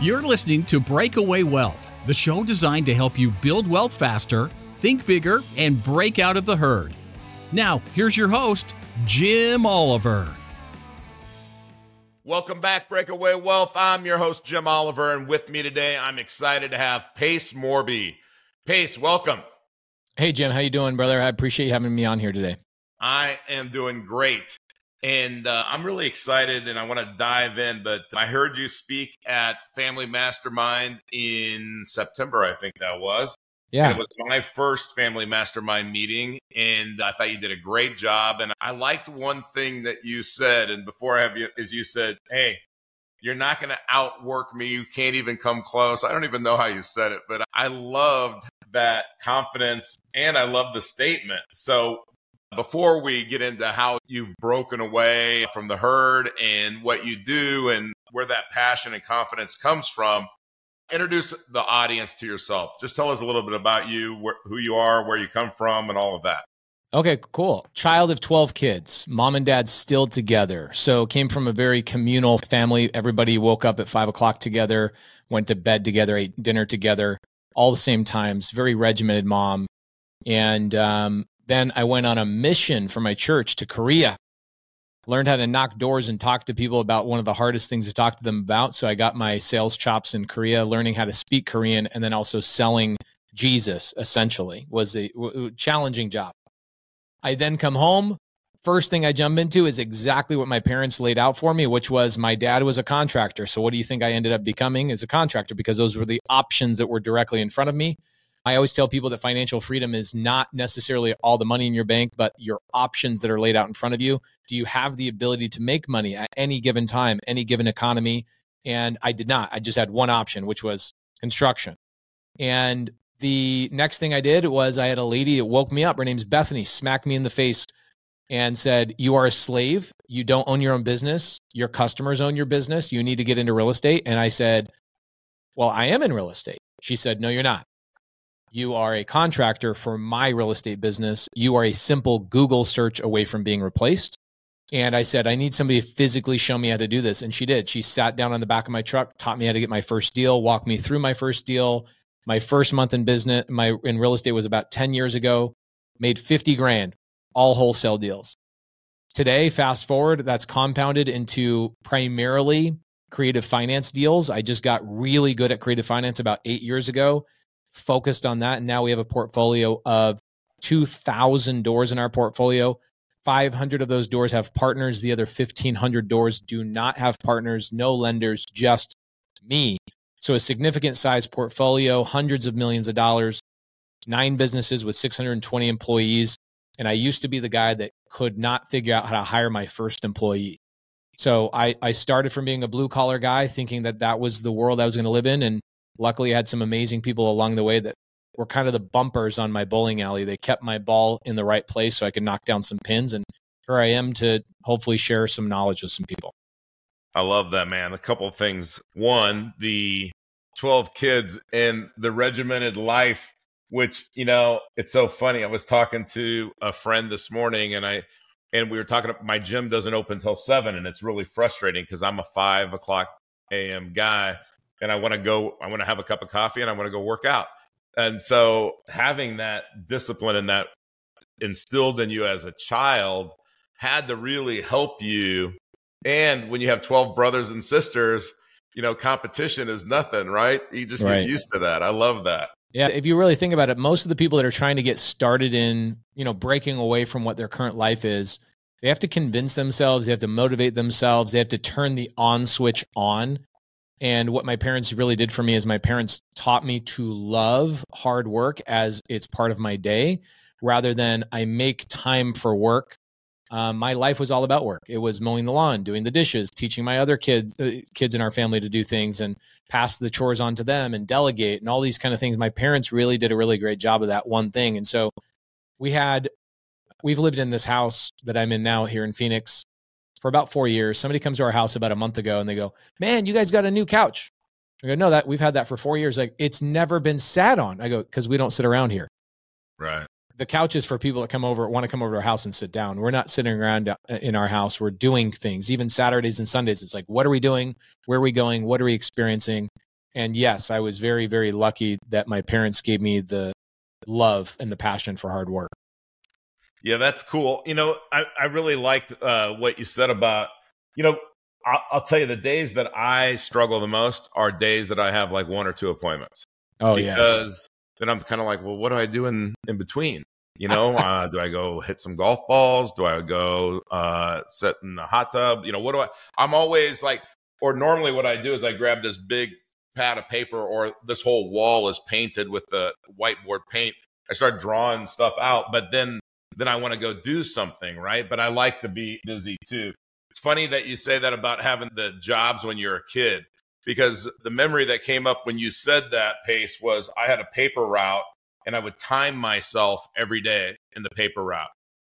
You're listening to Breakaway Wealth, the show designed to help you build wealth faster, think bigger, and break out of the herd. Now, here's your host, Jim Oliver. Welcome back, Breakaway Wealth. I'm your host, Jim Oliver, and with me today, I'm excited to have Pace Morby. Pace, welcome. Hey, Jim. How you doing, brother? I appreciate you having me on here today. I am doing great. And uh, I'm really excited and I want to dive in. But I heard you speak at Family Mastermind in September, I think that was. Yeah. And it was my first Family Mastermind meeting. And I thought you did a great job. And I liked one thing that you said. And before I have you, is you said, Hey, you're not going to outwork me. You can't even come close. I don't even know how you said it, but I loved that confidence and I love the statement. So before we get into how you've broken away from the herd and what you do and where that passion and confidence comes from, introduce the audience to yourself. Just tell us a little bit about you, wh- who you are, where you come from, and all of that. Okay, cool. Child of 12 kids, mom and dad still together. So came from a very communal family. Everybody woke up at five o'clock together, went to bed together, ate dinner together, all the same times. Very regimented mom. And um, then I went on a mission for my church to Korea. Learned how to knock doors and talk to people about one of the hardest things to talk to them about. So I got my sales chops in Korea, learning how to speak Korean, and then also selling Jesus. Essentially, was a challenging job. I then come home. First thing I jump into is exactly what my parents laid out for me, which was my dad was a contractor. So what do you think I ended up becoming as a contractor? Because those were the options that were directly in front of me. I always tell people that financial freedom is not necessarily all the money in your bank, but your options that are laid out in front of you. Do you have the ability to make money at any given time, any given economy? And I did not. I just had one option, which was construction. And the next thing I did was I had a lady that woke me up. Her name's Bethany, smacked me in the face and said, You are a slave. You don't own your own business. Your customers own your business. You need to get into real estate. And I said, Well, I am in real estate. She said, No, you're not. You are a contractor for my real estate business. You are a simple Google search away from being replaced. And I said, I need somebody to physically show me how to do this. And she did. She sat down on the back of my truck, taught me how to get my first deal, walked me through my first deal. My first month in business, my in real estate was about 10 years ago, made 50 grand, all wholesale deals. Today, fast forward, that's compounded into primarily creative finance deals. I just got really good at creative finance about eight years ago focused on that. And now we have a portfolio of 2,000 doors in our portfolio. 500 of those doors have partners. The other 1,500 doors do not have partners, no lenders, just me. So a significant size portfolio, hundreds of millions of dollars, nine businesses with 620 employees. And I used to be the guy that could not figure out how to hire my first employee. So I, I started from being a blue collar guy, thinking that that was the world I was going to live in. And luckily, I had some amazing people along the way that were kind of the bumpers on my bowling alley. They kept my ball in the right place so I could knock down some pins. And here I am to hopefully share some knowledge with some people. I love that, man. A couple things. One, the 12 kids and the regimented life, which, you know, it's so funny. I was talking to a friend this morning and I, and we were talking, my gym doesn't open until seven and it's really frustrating because I'm a five o'clock AM guy and I want to go, I want to have a cup of coffee and I want to go work out. And so having that discipline and that instilled in you as a child had to really help you. And when you have 12 brothers and sisters, you know, competition is nothing, right? You just Right. get used to that. I love that. Yeah, if you really think about it, most of the people that are trying to get started in, you know, breaking away from what their current life is, they have to convince themselves, they have to motivate themselves, they have to turn the on switch on. And what my parents really did for me is my parents taught me to love hard work as it's part of my day rather than I make time for work. Um, my life was all about work. It was mowing the lawn, doing the dishes, teaching my other kids, uh, kids in our family to do things, and pass the chores on to them and delegate and all these kind of things. My parents really did a really great job of that one thing. And so we had, we've lived in this house that I'm in now here in Phoenix for about four years. Somebody comes to our house about a month ago and they go, Man, you guys got a new couch. I go, No, that we've had that for four years. Like it's never been sat on. I go, Because we don't sit around here. Right. The couch is for people that come over, want to come over to our house and sit down. We're not sitting around uh, in our house. We're doing things. Even Saturdays and Sundays, it's like, what are we doing? Where are we going? What are we experiencing? And yes, I was very, very lucky that my parents gave me the love and the passion for hard work. Yeah, that's cool. You know, I, I really liked uh, what you said about, you know, I'll, I'll, tell you the days that I struggle the most are days that I have like one or two appointments. Oh, because yes. then I'm kind of like, well, what do I do in, in between? You know, uh, do I go hit some golf balls? Do I go uh, sit in the hot tub? You know, what do I? I'm always like, or normally what I do is I grab this big pad of paper, or this whole wall is painted with the whiteboard paint. I start drawing stuff out, but then then I want to go do something, right? But I like to be busy too. It's funny that you say that about having the jobs when you're a kid, because the memory that came up when you said that pace was I had a paper route and I would time myself every day in the paper route.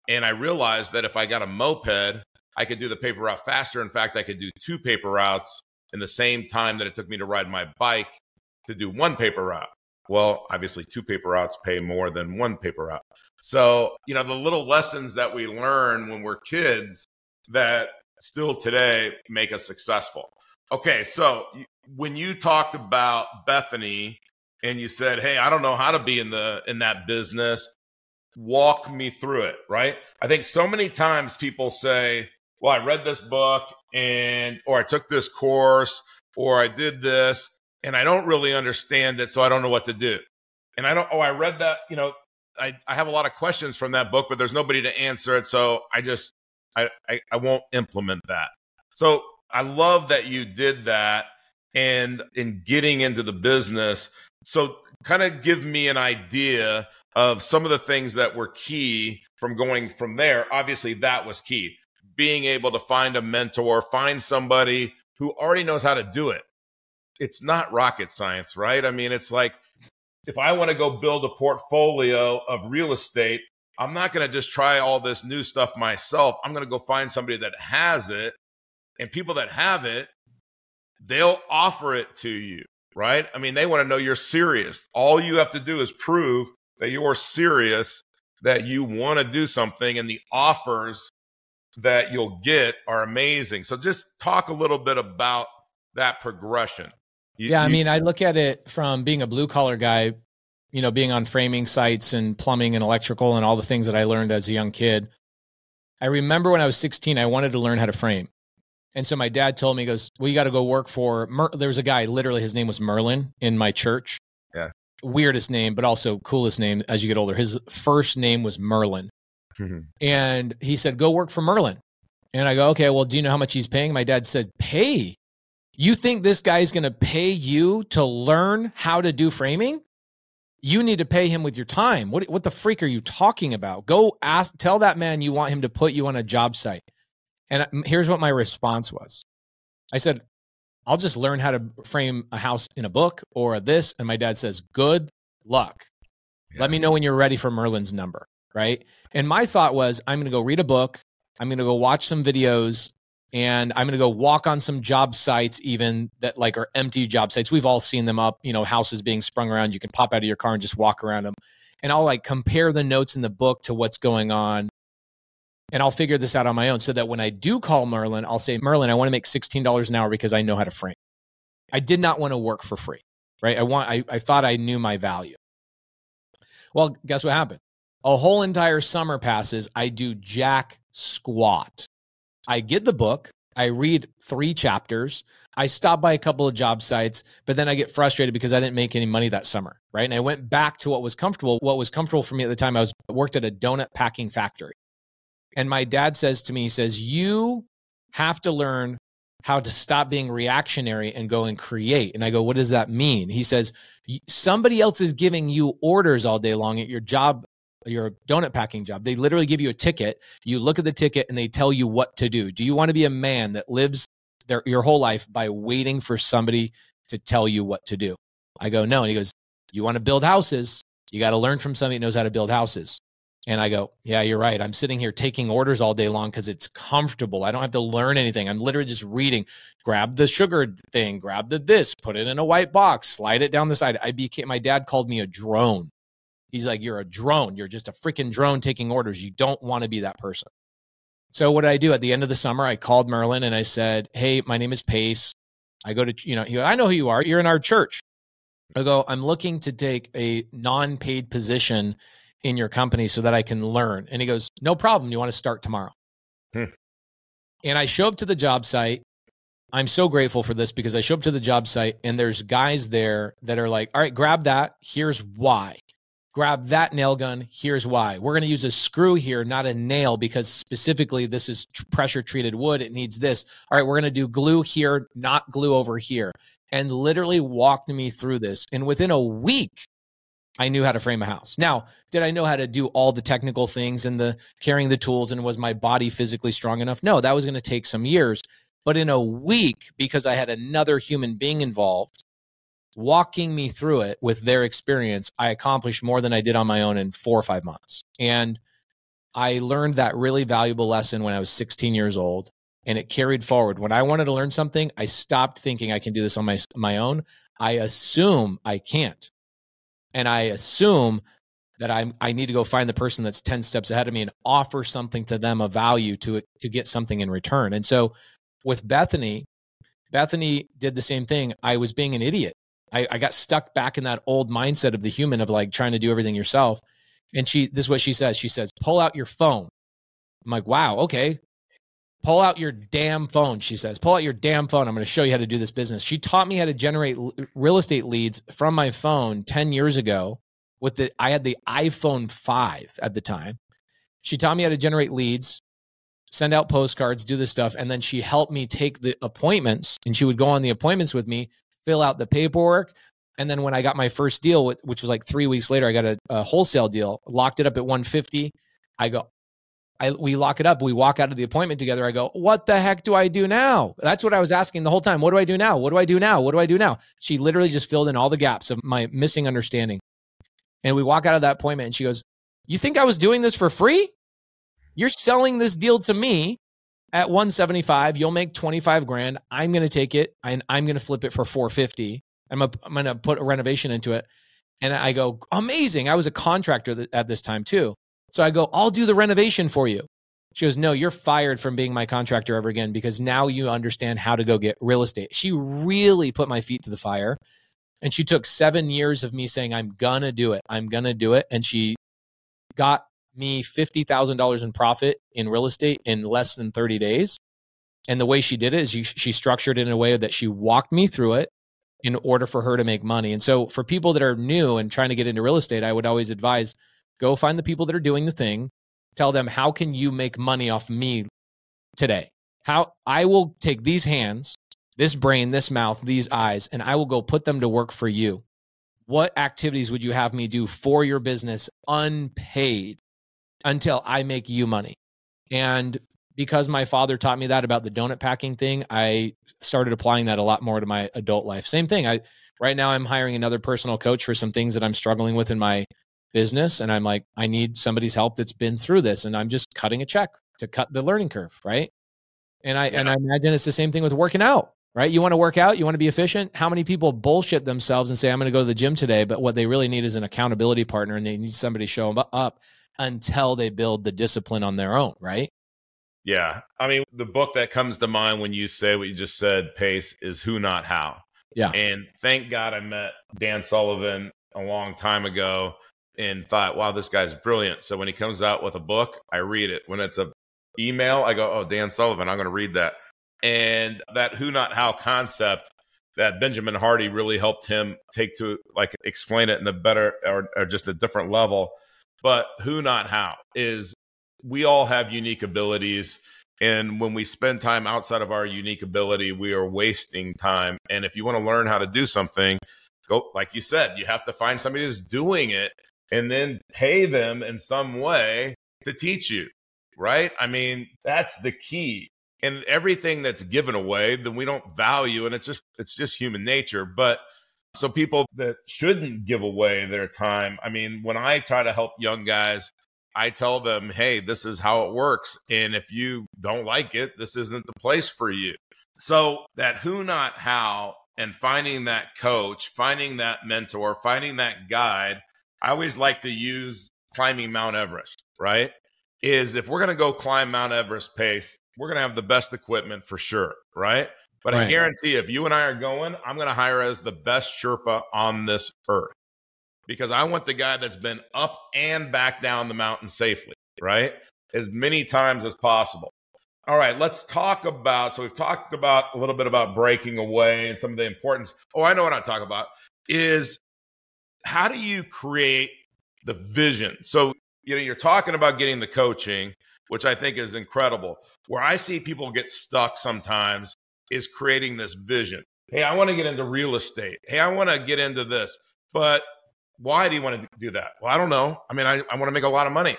And I realized that if I got a moped, I could do the paper route faster. In fact, I could do two paper routes in the same time that it took me to ride my bike to do one paper route. Well, obviously, two paper routes pay more than one paper route. So, you know, the little lessons that we learn when we're kids that still today make us successful. Okay, so when you talked about Bethany and you said, "Hey, I don't know how to be in the in that business," walk me through it, right? I think so many times people say, "Well, I read this book and or I took this course or I did this and I don't really understand it, so I don't know what to do." And I don't oh, I read that, you know, I, I have a lot of questions from that book, but there's nobody to answer it. So I just I, I, I won't implement that. So I love that you did that and in getting into the business. So kind of give me an idea of some of the things that were key from going from there. Obviously, that was key. Being able to find a mentor, find somebody who already knows how to do it. It's not rocket science, right? I mean, it's like if I want to go build a portfolio of real estate, I'm not going to just try all this new stuff myself. I'm going to go find somebody that has it. And people that have it, they'll offer it to you, right? I mean, they want to know you're serious. All you have to do is prove that you're serious, that you want to do something, and the offers that you'll get are amazing. So just talk a little bit about that progression. You, yeah, I mean, I look at it from being a blue collar guy, you know, being on framing sites and plumbing and electrical and all the things that I learned as a young kid. I remember when I was 16, I wanted to learn how to frame. And so my dad told me, he goes, Well, you got to go work for, Mer-. there was a guy, literally, his name was Merlin in my church. Yeah. Weirdest name, but also coolest name as you get older. His first name was Merlin. Mm-hmm. And he said, Go work for Merlin. And I go, Okay, well, do you know how much he's paying? My dad said, Pay. You think this guy's going to pay you to learn how to do framing? You need to pay him with your time. What, what the freak are you talking about? Go ask, tell that man you want him to put you on a job site. And um, here's what my response was I said, I'll just learn how to frame a house in a book or this. And my dad says, Good luck. Yeah. Let me know when you're ready for Merlin's number. Right. And my thought was, I'm going to go read a book. I'm going to go watch some videos and I'm going to go walk on some job sites, even that like are empty job sites. We've all seen them up, you know, houses being sprung around. You can pop out of your car and just walk around them. And I'll like compare the notes in the book to what's going on. And I'll figure this out on my own so that when I do call Merlin, I'll say, Merlin, I want to make $16 an hour because I know how to frame. I did not want to work for free, right? I want, I, I thought I knew my value. Well, guess what happened? A whole entire summer passes. I do jack squat I get the book, I read three chapters, I stop by a couple of job sites, but then I get frustrated because I didn't make any money that summer, right? And I went back to what was comfortable. What was comfortable for me at the time, I was worked at a donut packing factory. And my dad says to me, he says, "You have to learn how to stop being reactionary and go and create." And I go, "What does that mean?" He says, "Somebody else is giving you orders all day long at your job your donut packing job. They literally give you a ticket. You look at the ticket and they tell you what to do. Do you want to be a man that lives their, your whole life by waiting for somebody to tell you what to do? I go, no. And he goes, you want to build houses. You got to learn from somebody that knows how to build houses. And I go, yeah, you're right. I'm sitting here taking orders all day long because it's comfortable. I don't have to learn anything. I'm literally just reading. Grab the sugar thing, grab the this, put it in a white box, slide it down the side. I became, my dad called me a drone He's like, You're a drone. You're just a freaking drone taking orders. You don't want to be that person. So, what did I do at the end of the summer? I called Merlin and I said, Hey, my name is Pace. I go to, you know, he, I know who you are. You're in our church. I go, I'm looking to take a non paid position in your company so that I can learn. And he goes, No problem. You want to start tomorrow? Hmm. And I show up to the job site. I'm so grateful for this because I show up to the job site and there's guys there that are like, All right, grab that. Here's why. Grab that nail gun. Here's why. We're going to use a screw here, not a nail, because specifically this is pressure treated wood. It needs this. All right, we're going to do glue here, not glue over here and literally walked me through this. And within a week, I knew how to frame a house. Now, did I know how to do all the technical things and the carrying the tools and was my body physically strong enough? No, that was going to take some years. But in a week, because I had another human being involved, walking me through it with their experience, I accomplished more than I did on my own in four or five months. And I learned that really valuable lesson when I was 16 years old and it carried forward. When I wanted to learn something, I stopped thinking I can do this on my my own. I assume I can't. And I assume that I'm I need to go find the person that's 10 steps ahead of me and offer something to them of value to to get something in return. And so with Bethany, Bethany did the same thing. I was being an idiot. I, I got stuck back in that old mindset of the human of like trying to do everything yourself. And she this is what she says. She says, pull out your phone. I'm like, wow, okay pull out your damn phone she says pull out your damn phone i'm going to show you how to do this business she taught me how to generate real estate leads from my phone 10 years ago with the i had the iphone 5 at the time she taught me how to generate leads send out postcards do this stuff and then she helped me take the appointments and she would go on the appointments with me fill out the paperwork and then when i got my first deal which was like three weeks later i got a, a wholesale deal locked it up at 150 I go, I, we lock it up. We walk out of the appointment together. I go, what the heck do I do now? That's what I was asking the whole time. What do I do now? What do I do now? What do I do now? She literally just filled in all the gaps of my missing understanding. And we walk out of that appointment and she goes, you think I was doing this for free? You're selling this deal to me at 175. You'll make 25 grand. I'm going to take it and I'm going to flip it for 450. I'm, a, I'm going to put a renovation into it. And I go, amazing. I was a contractor at this time too. So I go, I'll do the renovation for you. She goes, No, you're fired from being my contractor ever again because now you understand how to go get real estate. She really put my feet to the fire. And she took seven years of me saying, I'm going to do it. I'm going to do it. And she got me $50,000 in profit in real estate in less than 30 days. And the way she did it is she, she structured it in a way that she walked me through it in order for her to make money. And so for people that are new and trying to get into real estate, I would always advise Go find the people that are doing the thing. Tell them, how can you make money off me today? How I will take these hands, this brain, this mouth, these eyes, and I will go put them to work for you. What activities would you have me do for your business unpaid until I make you money? And because my father taught me that about the donut packing thing, I started applying that a lot more to my adult life. Same thing. I right now I'm hiring another personal coach for some things that I'm struggling with in my business and I'm like, I need somebody's help that's been through this. And I'm just cutting a check to cut the learning curve. Right. And I yeah. and I imagine it's the same thing with working out. Right. You want to work out, you want to be efficient. How many people bullshit themselves and say, I'm going to go to the gym today, but what they really need is an accountability partner and they need somebody to show them up until they build the discipline on their own, right? Yeah. I mean, the book that comes to mind when you say what you just said, Pace, is Who Not How. Yeah. And thank God I met Dan Sullivan a long time ago and thought, wow, this guy's brilliant. So when he comes out with a book, I read it. When it's a email, I go, oh, Dan Sullivan, I'm going to read that. And that who not how concept that Benjamin Hardy really helped him take to like explain it in a better or, or just a different level. But who not how is we all have unique abilities. And when we spend time outside of our unique ability, we are wasting time. And if you want to learn how to do something, go, like you said, you have to find somebody who's doing it and then pay them in some way to teach you, right? I mean, that's the key. And everything that's given away, then we don't value, and it's just it's just human nature. But so people that shouldn't give away their time, I mean, when I try to help young guys, I tell them, hey, this is how it works. And if you don't like it, this isn't the place for you. So that who, not how, and finding that coach, finding that mentor, finding that guide I always like to use climbing Mount Everest, right? Is if we're going to go climb Mount Everest pace, we're going to have the best equipment for sure, right? But Right. I guarantee if you and I are going, I'm going to hire as the best Sherpa on this earth because I want the guy that's been up and back down the mountain safely, right? As many times as possible. All right, let's talk about. So we've talked about a little bit about breaking away and some of the importance. Oh, I know what I talk about. Is how do you create the vision? So you know, you're talking about getting the coaching, which I think is incredible. Where I see people get stuck sometimes is creating this vision. Hey, I want to get into real estate. Hey, I want to get into this. But why do you want to do that? Well, I don't know. I mean, I, I want to make a lot of money.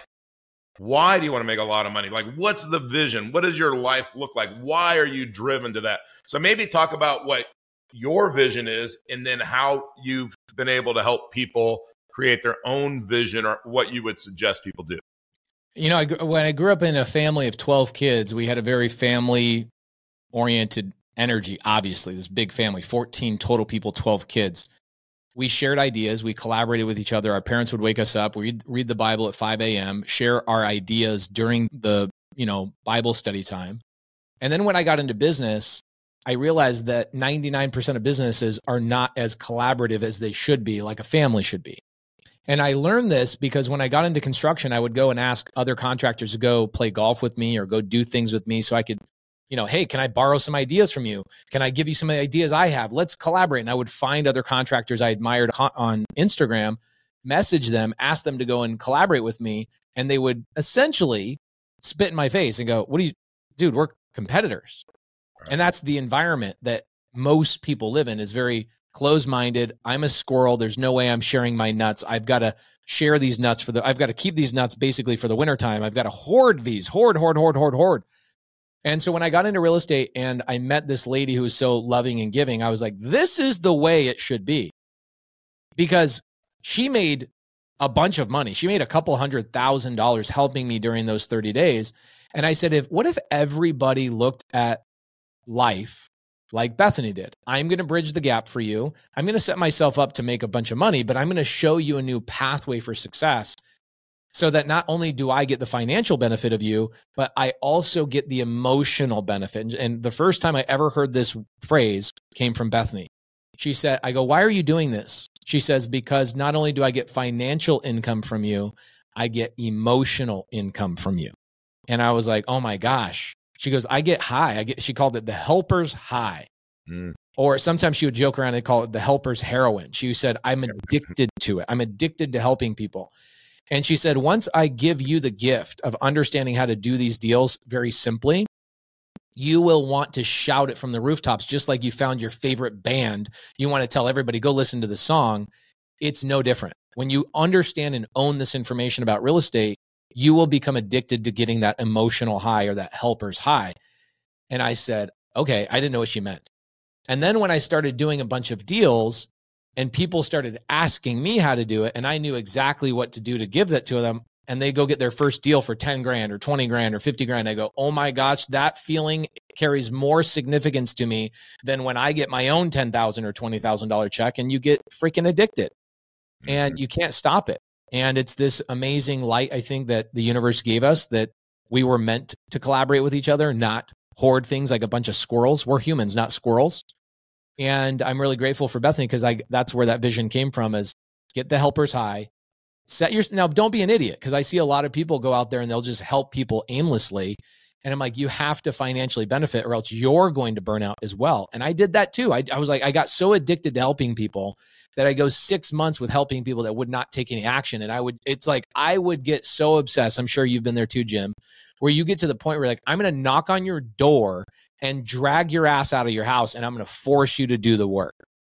Why do you want to make a lot of money? Like, what's the vision? What does your life look like? Why are you driven to that? So maybe talk about what your vision is and then how you've been able to help people create their own vision or what you would suggest people do. You know, I, when I grew up in a family of 12 kids, we had a very family oriented energy, obviously, this big family, 14 total people, 12 kids. We shared ideas, we collaborated with each other. Our parents would wake us up, we'd read the Bible at 5 a.m., share our ideas during the, you know, Bible study time. And then when I got into business, I realized that 99% of businesses are not as collaborative as they should be, like a family should be. And I learned this because when I got into construction, I would go and ask other contractors to go play golf with me or go do things with me so I could, you know, hey, can I borrow some ideas from you? Can I give you some ideas I have? Let's collaborate. And I would find other contractors I admired on Instagram, message them, ask them to go and collaborate with me. And they would essentially spit in my face and go, What do you, dude, we're competitors. And that's the environment that most people live in is very closed minded. I'm a squirrel. There's no way I'm sharing my nuts. I've got to share these nuts for the, I've got to keep these nuts basically for the wintertime. I've got to hoard these, hoard, hoard, hoard, hoard, hoard. And so when I got into real estate and I met this lady who was so loving and giving, I was like, this is the way it should be. Because she made a bunch of money. She made a couple hundred thousand dollars helping me during those 30 days. And I said, if what if everybody looked at life like Bethany did. I'm going to bridge the gap for you. I'm going to set myself up to make a bunch of money, but I'm going to show you a new pathway for success so that not only do I get the financial benefit of you, but I also get the emotional benefit. And- the first time I ever heard this phrase came from Bethany. She said, I go, why are you doing this? She says, because not only do I get financial income from you, I get emotional income from you. And I was like, oh my gosh. She goes, I get high. I get, she called it the helper's high. Mm. Or sometimes she would joke around and call it the helper's heroin. She said, I'm addicted to it. I'm addicted to helping people. And she said, once I give you the gift of understanding how to do these deals very simply, you will want to shout it from the rooftops, just like you found your favorite band. You want to tell everybody, go listen to the song. It's no different. When you understand and own this information about real estate, you will become addicted to getting that emotional high or that helper's high. And I said, okay, I didn't know what she meant. And then when I started doing a bunch of deals and people started asking me how to do it, and I knew exactly what to do to give that to them, and they go get their first deal for 10 grand or 20 grand or 50 grand, I go, oh my gosh, that feeling carries more significance to me than when I get my own 10,000 or $20,000 check and you get freaking addicted mm-hmm. and you can't stop it. And it's this amazing light, I think, that the universe gave us that we were meant to collaborate with each other, not hoard things like a bunch of squirrels. We're humans, not squirrels. And I'm really grateful for Bethany because I that's where that vision came from is get the helpers high. Set your now don't be an idiot because I see a lot of people go out there and they'll just help people aimlessly. And I'm like, you have to financially benefit or else you're going to burn out as well. And I did that too. I, I was like, I got so addicted to helping people that I go six months with helping people that would not take any action. And I would, it's like, I would get so obsessed. I'm sure you've been there too, Jim, where you get to the point where like, I'm going to knock on your door and drag your ass out of your house and I'm going to force you to do the work.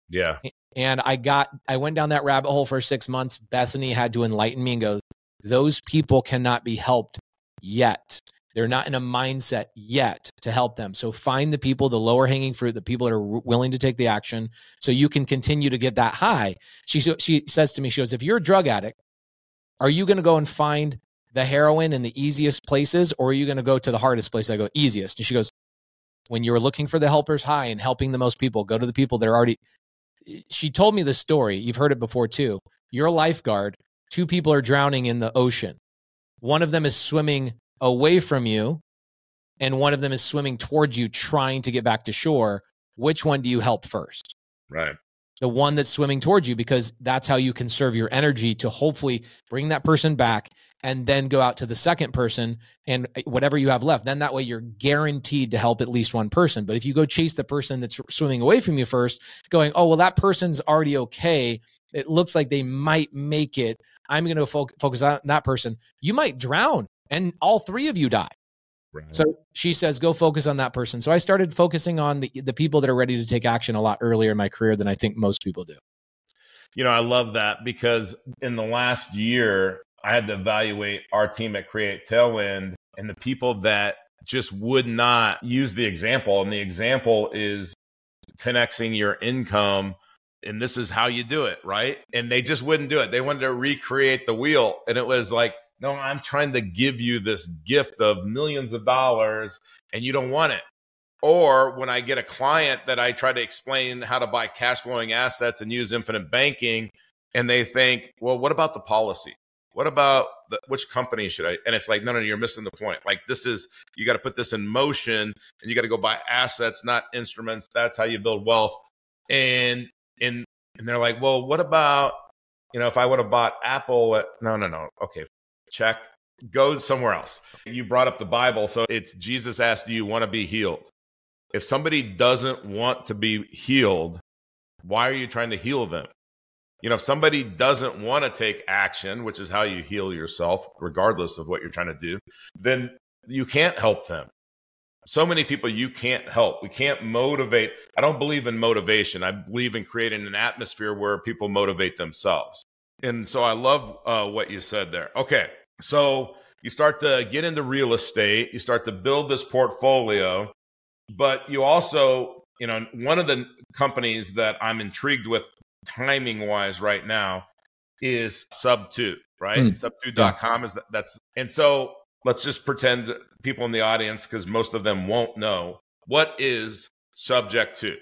Yeah. And I got, I went down that rabbit hole for six months. Bethany had to enlighten me and go, those people cannot be helped yet. They're not in a mindset yet to help them. So find the people, the lower hanging fruit, the people that are willing to take the action so you can continue to get that high. She, she says to me, she goes, if you're a drug addict, are you going to go and find the heroin in the easiest places or are you going to go to the hardest place? I go, easiest. And she goes, when you were looking for the helpers high and helping the most people, go to the people that are already. Eh, she told me the story. You've heard it before too. You're a lifeguard. Two people are drowning in the ocean. One of them is swimming away from you, and one of them is swimming towards you, trying to get back to shore. which one do you help first? Right. The one that's swimming towards you, because that's how you conserve your energy to hopefully bring that person back and then go out to the second person and eh, whatever you have left. Then that way you're guaranteed to help at least one person. But if you go chase the person that's swimming away from you first, going, oh, well, that person's already okay. It looks like they might make it. I'm going to fo- focus on that person. You might drown and all three of you die. Right. So she says, go focus on that person. So I started focusing on the, the people that are ready to take action a lot earlier in my career than I think most people do. You know, I love that because in the last year, I had to evaluate our team at Create Tailwind and the people that just would not use the example. And the example is 10xing your income. And this is how you do it, right? And they just wouldn't do it. They wanted to recreate the wheel. And it was like, no, I'm trying to give you this gift of millions of dollars and you don't want it. Or when I get a client that I try to explain how to buy cash flowing assets and use infinite banking, and they think, well, what about the policy? What about the, which company should I? And it's like, no, no, you're missing the point. Like this is, you got to put this in motion and you got to go buy assets, not instruments. That's how you build wealth. And, and, and they're like, well, what about, you know, if I would have bought Apple at, no, no, no. Okay. Check. Go somewhere else. You brought up the Bible. So it's Jesus asked, do you want to be healed? If somebody doesn't want to be healed, why are you trying to heal them? You know, if somebody doesn't want to take action, which is how you heal yourself, regardless of what you're trying to do, then you can't help them. So many people you can't help. We can't motivate. I don't believe in motivation. I believe in creating an atmosphere where people motivate themselves. And so I love uh, what you said there. Okay. So you start to get into real estate, you start to build this portfolio, but you also, you know, one of the companies that I'm intrigued with timing wise right now is sub2, right? Mm. Sub2.com yeah. is that, that's, and so let's just pretend people in the audience, because most of them won't know, what is subject to?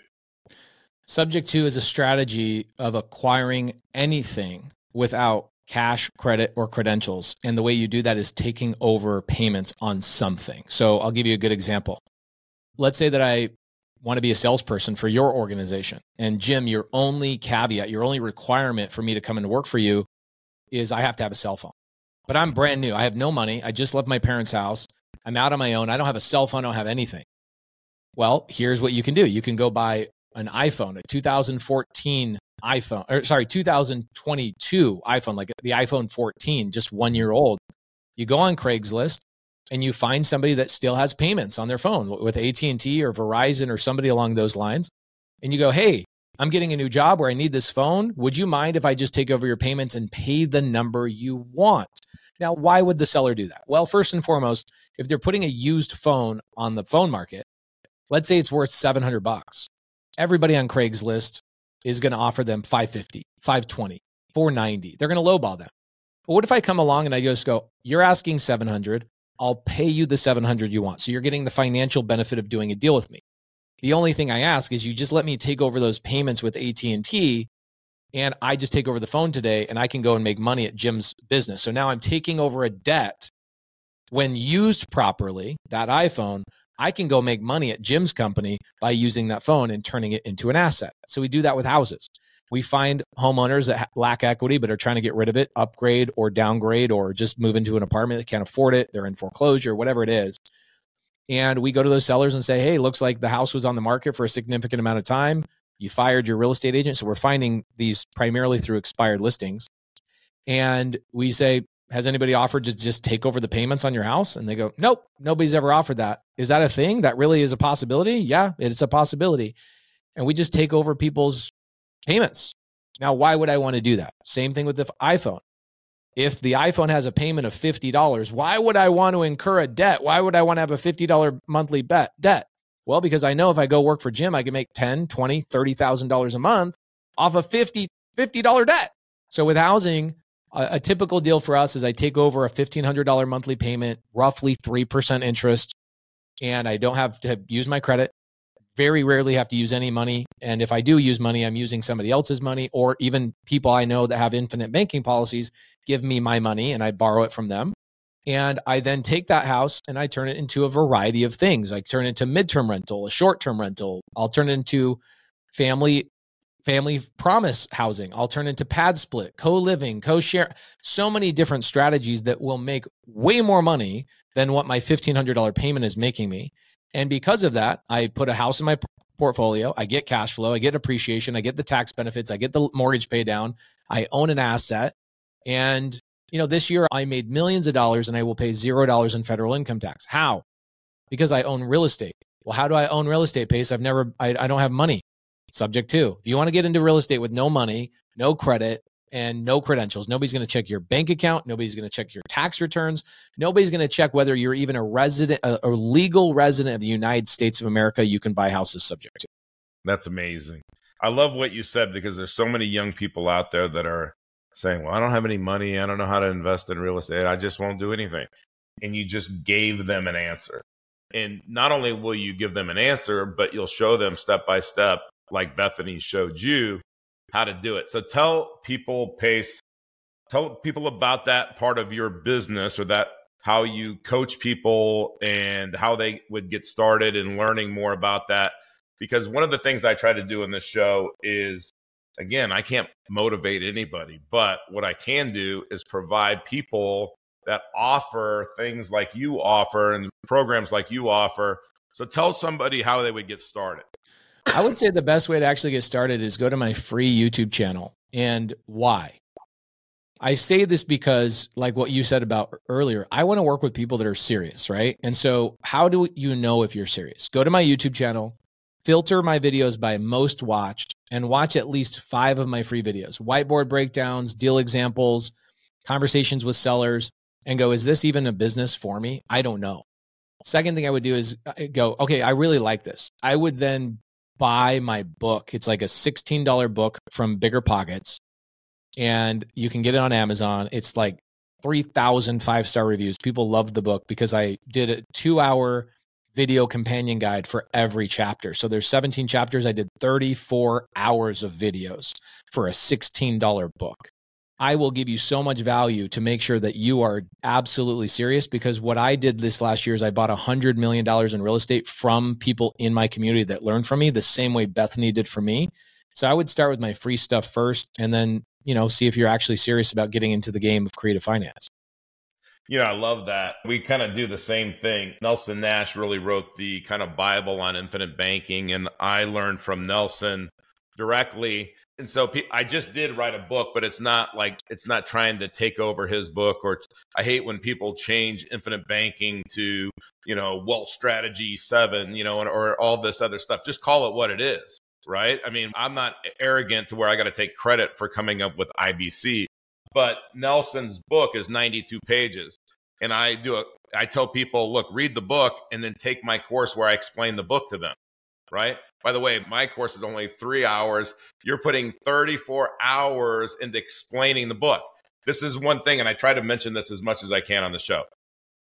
Subject to is a strategy of acquiring anything without cash, credit, or credentials. And the way you do that is taking over payments on something. So I'll give you a good example. Let's say that I want to be a salesperson for your organization. And Jim, your only caveat, your only requirement for me to come and work for you is I have to have a cell phone. But I'm brand new. I have no money. I just left my parents' house. I'm out on my own. I don't have a cell phone. I don't have anything. Well, here's what you can do. You can go buy an iPhone, a 2014 iPhone, or sorry, 2022 iPhone, like the iPhone 14, just one year old. You go on Craigslist, and you find somebody that still has payments on their phone with AT&T or Verizon or somebody along those lines and you go, "Hey, I'm getting a new job where I need this phone. Would you mind if I just take over your payments and pay the number you want?" Now, why would the seller do that? Well, first and foremost, if they're putting a used phone on the phone market, let's say it's worth 700 bucks. Everybody on Craigslist is going to offer them 550, 520, 490. They're going to lowball them. But what if I come along and I just go, "You're asking 700. I'll pay you the 700 you want. So you're getting the financial benefit of doing a deal with me. The only thing I ask is you just let me take over those payments with AT&T and I just take over the phone today and I can go and make money at Jim's business. So now I'm taking over a debt when used properly, that iPhone, I can go make money at Jim's company by using that phone and turning it into an asset. So we do that with houses we find homeowners that lack equity but are trying to get rid of it, upgrade or downgrade, or just move into an apartment that can't afford it. They're in foreclosure, whatever it is. And we go to those sellers and say, hey, looks like the house was on the market for a significant amount of time. You fired your real estate agent. So we're finding these primarily through expired listings. And we say, has anybody offered to just take over the payments on your house? And they go, nope, nobody's ever offered that. Is that a thing? That really is a possibility? Yeah, it's a possibility. And we just take over people's payments. Now, why would I want to do that? Same thing with the iPhone. If the iPhone has a payment of $50, why would I want to incur a debt? Why would I want to have a $50 monthly bet, debt? Well, because I know if I go work for Jim, I can make 10, 20, $30,000 a month off a 50, $50 debt. So with housing, a, a typical deal for us is I take over a $1,500 monthly payment, roughly 3% interest, and I don't have to use my credit very rarely have to use any money. And if I do use money, I'm using somebody else's money, or even people I know that have infinite banking policies give me my money and I borrow it from them. And I then take that house and I turn it into a variety of things. I turn it into midterm rental, a short term rental. I'll turn it into family family promise housing. I'll turn into pad split, co-living, co-share. So many different strategies that will make way more money than what my $1500 payment is making me. And because of that, I put a house in my portfolio, I get cash flow, I get appreciation, I get the tax benefits, I get the mortgage pay down, I own an asset and you know, this year I made millions of dollars and I will pay zero dollars in federal income tax. How? Because I own real estate. Well, how do I own real estate, Pace? I've never, I, I don't have money. Subject to. If you want to get into real estate with no money, no credit, and no credentials, nobody's going to check your bank account. Nobody's going to check your tax returns. Nobody's going to check whether you're even a resident, a, a legal resident of the United States of America. You can buy houses subject to. That's amazing. I love what you said because there's so many young people out there that are saying, Well, I don't have any money. I don't know how to invest in real estate. I just won't do anything. And you just gave them an answer. And not only will you give them an answer, but you'll show them step by step, like Bethany showed you, how to do it. So tell people, Pace, tell people about that part of your business or that how you coach people and how they would get started in learning more about that. Because one of the things I try to do in this show is again, I can't motivate anybody, but what I can do is provide people that offer things like you offer and programs like you offer. So tell somebody how they would get started. I would say the best way to actually get started is go to my free YouTube channel. And why? I say this because, like what you said about earlier, I want to work with people that are serious, right? And so, how do you know if you're serious? Go to my YouTube channel, filter my videos by most watched, and watch at least five of my free videos whiteboard breakdowns, deal examples, conversations with sellers, and go, is this even a business for me? I don't know. Second thing I would do is uh, go, okay, I really like this. I would then buy my book. It's like a $16 book from Bigger Pockets, and you can get it on Amazon. It's like 3,000 five star reviews. People love the book because I did a two hour video companion guide for every chapter. So there's 17 chapters. I did 34 hours of videos for a $16 book. I will give you so much value to make sure that you are absolutely serious because what I did this last year is I bought $100 million in real estate from people in my community that learned from me the same way Bethany did for me. So I would start with my free stuff first and then, you know, see if you're actually serious about getting into the game of creative finance. You know, I love that. We kind of do the same thing. Nelson Nash really wrote the kind of Bible on infinite banking, and I learned from Nelson directly. And so I just did write a book, but it's not like it's not trying to take over his book. Or I hate when people change infinite banking to, you know, wealth strategy seven, you know, or all this other stuff. Just call it what it is right? I mean, I'm not arrogant to where I got to take credit for coming up with IBC. But Nelson's book is 92 pages. And I do a I tell people, look, read the book and then take my course where I explain the book to them. Right? By the way, my course is only three hours. You're putting 34 hours into explaining the book. This is one thing, and I try to mention this as much as I can on the show.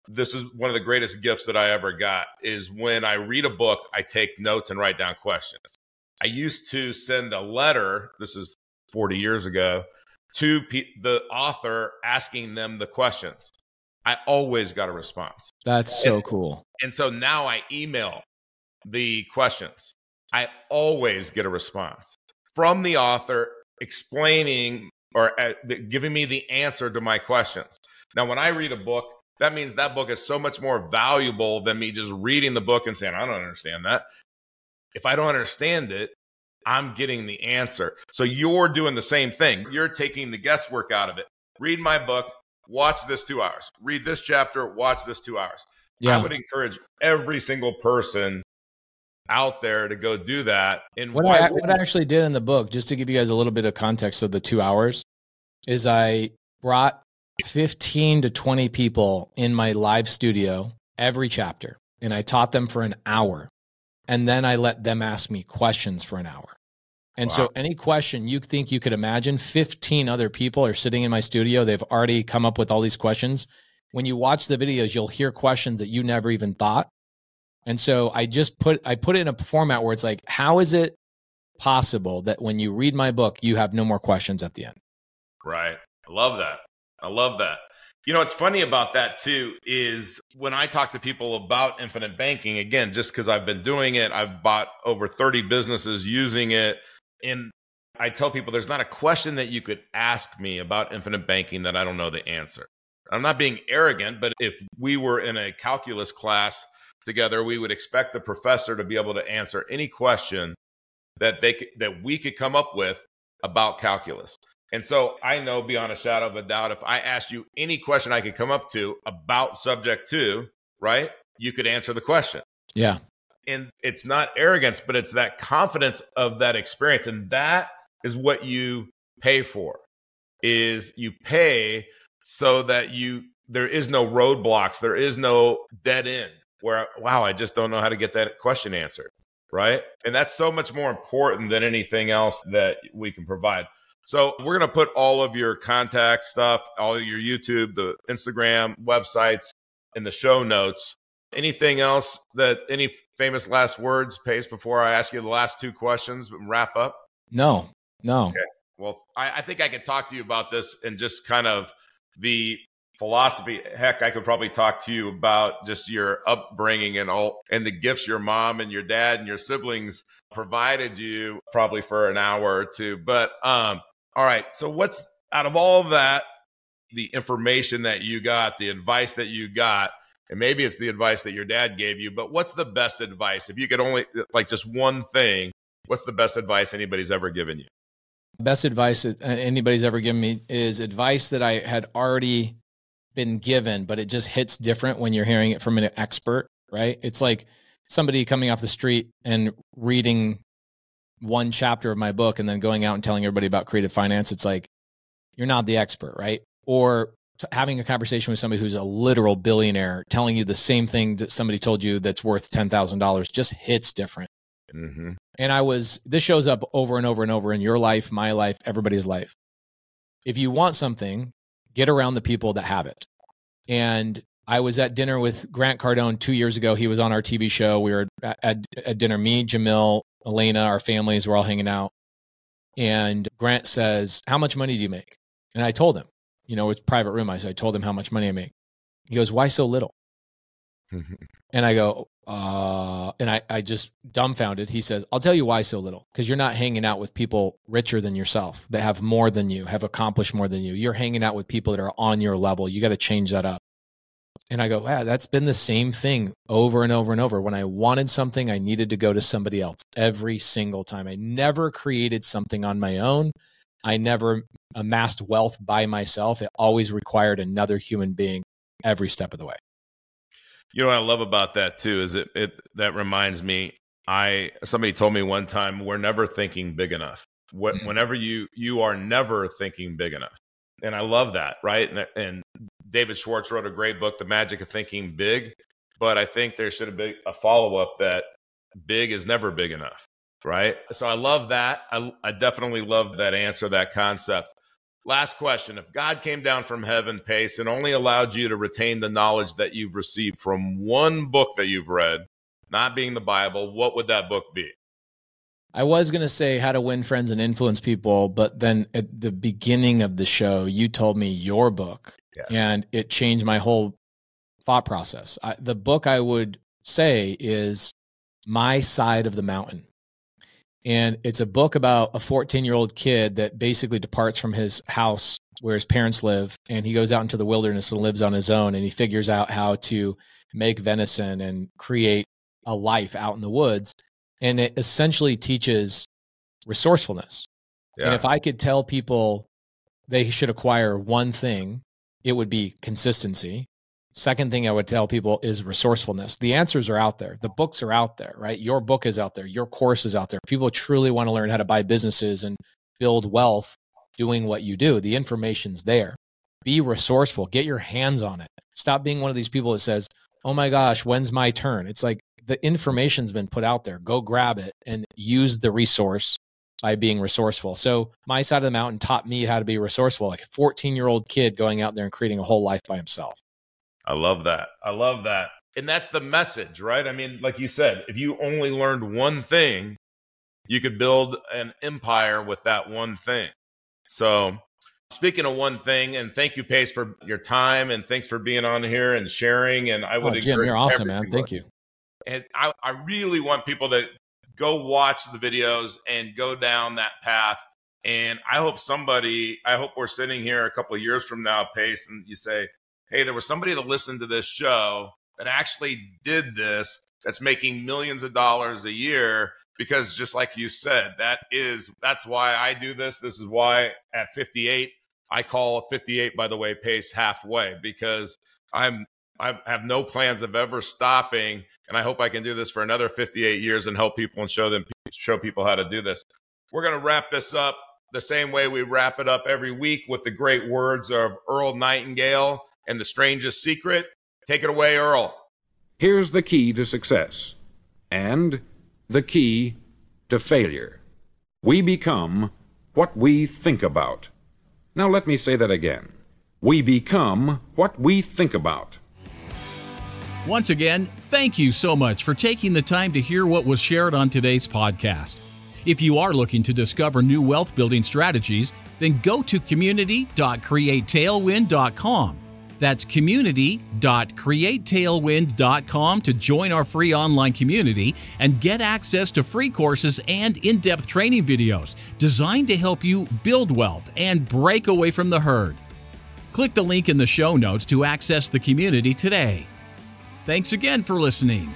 This is one of the greatest gifts that I ever got is when I read a book, I take notes and write down questions. I used to send a letter, this is 40 years ago, to pe- the author asking them the questions. I always got a response. That's so and, cool. And so now I email the questions. I always get a response from the author explaining or uh, giving me the answer to my questions. Now, when I read a book, that means that book is so much more valuable than me just reading the book and saying, I don't understand that. If I don't understand it, I'm getting the answer. So you're doing the same thing. You're taking the guesswork out of it. Read my book, watch this two hours. Read this chapter, watch this two hours. Yeah. I would encourage every single person out there to go do that. And what I, what I actually did in the book, just to give you guys a little bit of context of the two hours, is I brought 15 to 20 people in my live studio every chapter, and I taught them for an hour. And then I let them ask me questions for an hour. And wow. so, any question you think you could imagine, 15 other people are sitting in my studio. They've already come up with all these questions. When you watch the videos, you'll hear questions that you never even thought. And so, I just put I put it in a format where it's like, how is it possible that when you read my book, you have no more questions at the end? Right. I love that. I love that. You know, what's funny about that too is when I talk to people about infinite banking, again, just because I've been doing it, I've bought over 30 businesses using it. And I tell people there's not a question that you could ask me about infinite banking that I don't know the answer. I'm not being arrogant, but if we were in a calculus class together, we would expect the professor to be able to answer any question that they that we could come up with about calculus. And so I know beyond a shadow of a doubt, if I asked you any question I could come up to about subject to, right, you could answer the question. Yeah. And it's not arrogance, but it's that confidence of that experience. And that is what you pay for is you pay so that you there is no roadblocks, there is no dead end where wow, I just don't know how to get that question answered, right? And that's so much more important than anything else that we can provide. So we're going to put all of your contact stuff, all your YouTube, the Instagram, websites in the show notes. Anything else that any famous last words, Pace, before I ask you the last two questions and wrap up? No, no. Okay. Well, I, I think I could talk to you about this and just kind of the philosophy. Heck, I could probably talk to you about just your upbringing and all and the gifts your mom and your dad and your siblings provided you probably for an hour or two. But um, all right. So what's out of all of that, the information that you got, the advice that you got, and maybe it's the advice that your dad gave you, but what's the best advice? If you could only like just one thing, what's the best advice anybody's ever given you? Best advice anybody's ever given me is advice that I had already been given, but it just hits different when you're hearing it from an expert, right? It's like somebody coming off the street and reading one chapter of my book and then going out and telling everybody about creative finance. It's like, you're not the expert, right? Or having a conversation with somebody who's a literal billionaire telling you the same thing that somebody told you that's worth $10,000 just hits different. Mm-hmm. And I was, this shows up over and over and over in your life, my life, everybody's life. If you want something, get around the people that have it. And I was at dinner with Grant Cardone two years ago. He was on our TV show. We were at, at, at dinner, me, Jamil, Elena, our families were all hanging out. And Grant says, How much money do you make? And I told him, you know, it's private room. I said, I told him how much money I make. He goes, Why so little? and I go, uh, and I, I just dumbfounded. He says, I'll tell you why so little. Because you're not hanging out with people richer than yourself, that have more than you, have accomplished more than you. You're hanging out with people that are on your level. You got to change that up. And I go, wow, that's been the same thing over and over and over. When I wanted something, I needed to go to somebody else every single time. I never created something on my own. I never amassed wealth by myself. It always required another human being every step of the way. You know what I love about that too is it it that reminds me I somebody told me one time we're never thinking big enough. Mm. Whenever you you are never thinking big enough, and I love that, right? And, and David Schwartz wrote a great book, The Magic of Thinking Big. But I think there should have been a follow up that big is never big enough, right? So I love that. I, I definitely love that answer, that concept. Last question. If God came down from heaven, Pace, and only allowed you to retain the knowledge that you've received from one book that you've read, not being the Bible, what would that book be? I was going to say how to win friends and influence people, but then at the beginning of the show, you told me your book yeah. and it changed my whole thought process. I, the book I would say is My Side of the Mountain. And it's a book about a 14 year old kid that basically departs from his house where his parents live and he goes out into the wilderness and lives on his own and he figures out how to make venison and create a life out in the woods. And it essentially teaches resourcefulness. Yeah. And if I could tell people they should acquire one thing, it would be consistency. Second thing I would tell people is resourcefulness. The answers are out there. The books are out there, right? Your book is out there. Your course is out there. People truly want to learn how to buy businesses and build wealth doing what you do. The information's there. Be resourceful. Get your hands on it. Stop being one of these people that says, oh my gosh, when's my turn? It's like the information's been put out there. Go grab it and use the resource by being resourceful. So my side of the mountain taught me how to be resourceful, like a 14 year old kid going out there and creating a whole life by himself. I love that. I love that. And that's the message, right? I mean, like you said, if you only learned one thing, you could build an empire with that one thing. So, speaking of one thing, and thank you, Pace, for your time, and thanks for being on here and sharing. And I would, oh, Jim, you're awesome, man. Thank you. And I, I really want people to go watch the videos and go down that path. And I hope somebody, I hope we're sitting here a couple of years from now, Pace, and you say, hey, there was somebody that listened to this show that actually did this that's making millions of dollars a year because just like you said that is that's why i do this. This is why at 58 i call 58 by the way pace halfway because i'm i have no plans of ever stopping and i hope i can do this for another 58 years and help people and show them show people how to do this. We're going to wrap this up the same way we wrap it up every week with the great words of earl nightingale and the strangest secret take it away earl Here's the key to success and the key to failure. We become what we think about. Now let me say that again. We become what we think about. Once again, thank you so much for taking the time to hear what was shared on today's podcast. If you are looking to discover new wealth building strategies, then go to community.createtailwind.com that's community.createtailwind.com to join our free online community and get access to free courses and in depth training videos designed to help you build wealth and break away from the herd. Click the link in the show notes to access the community today. Thanks again for listening.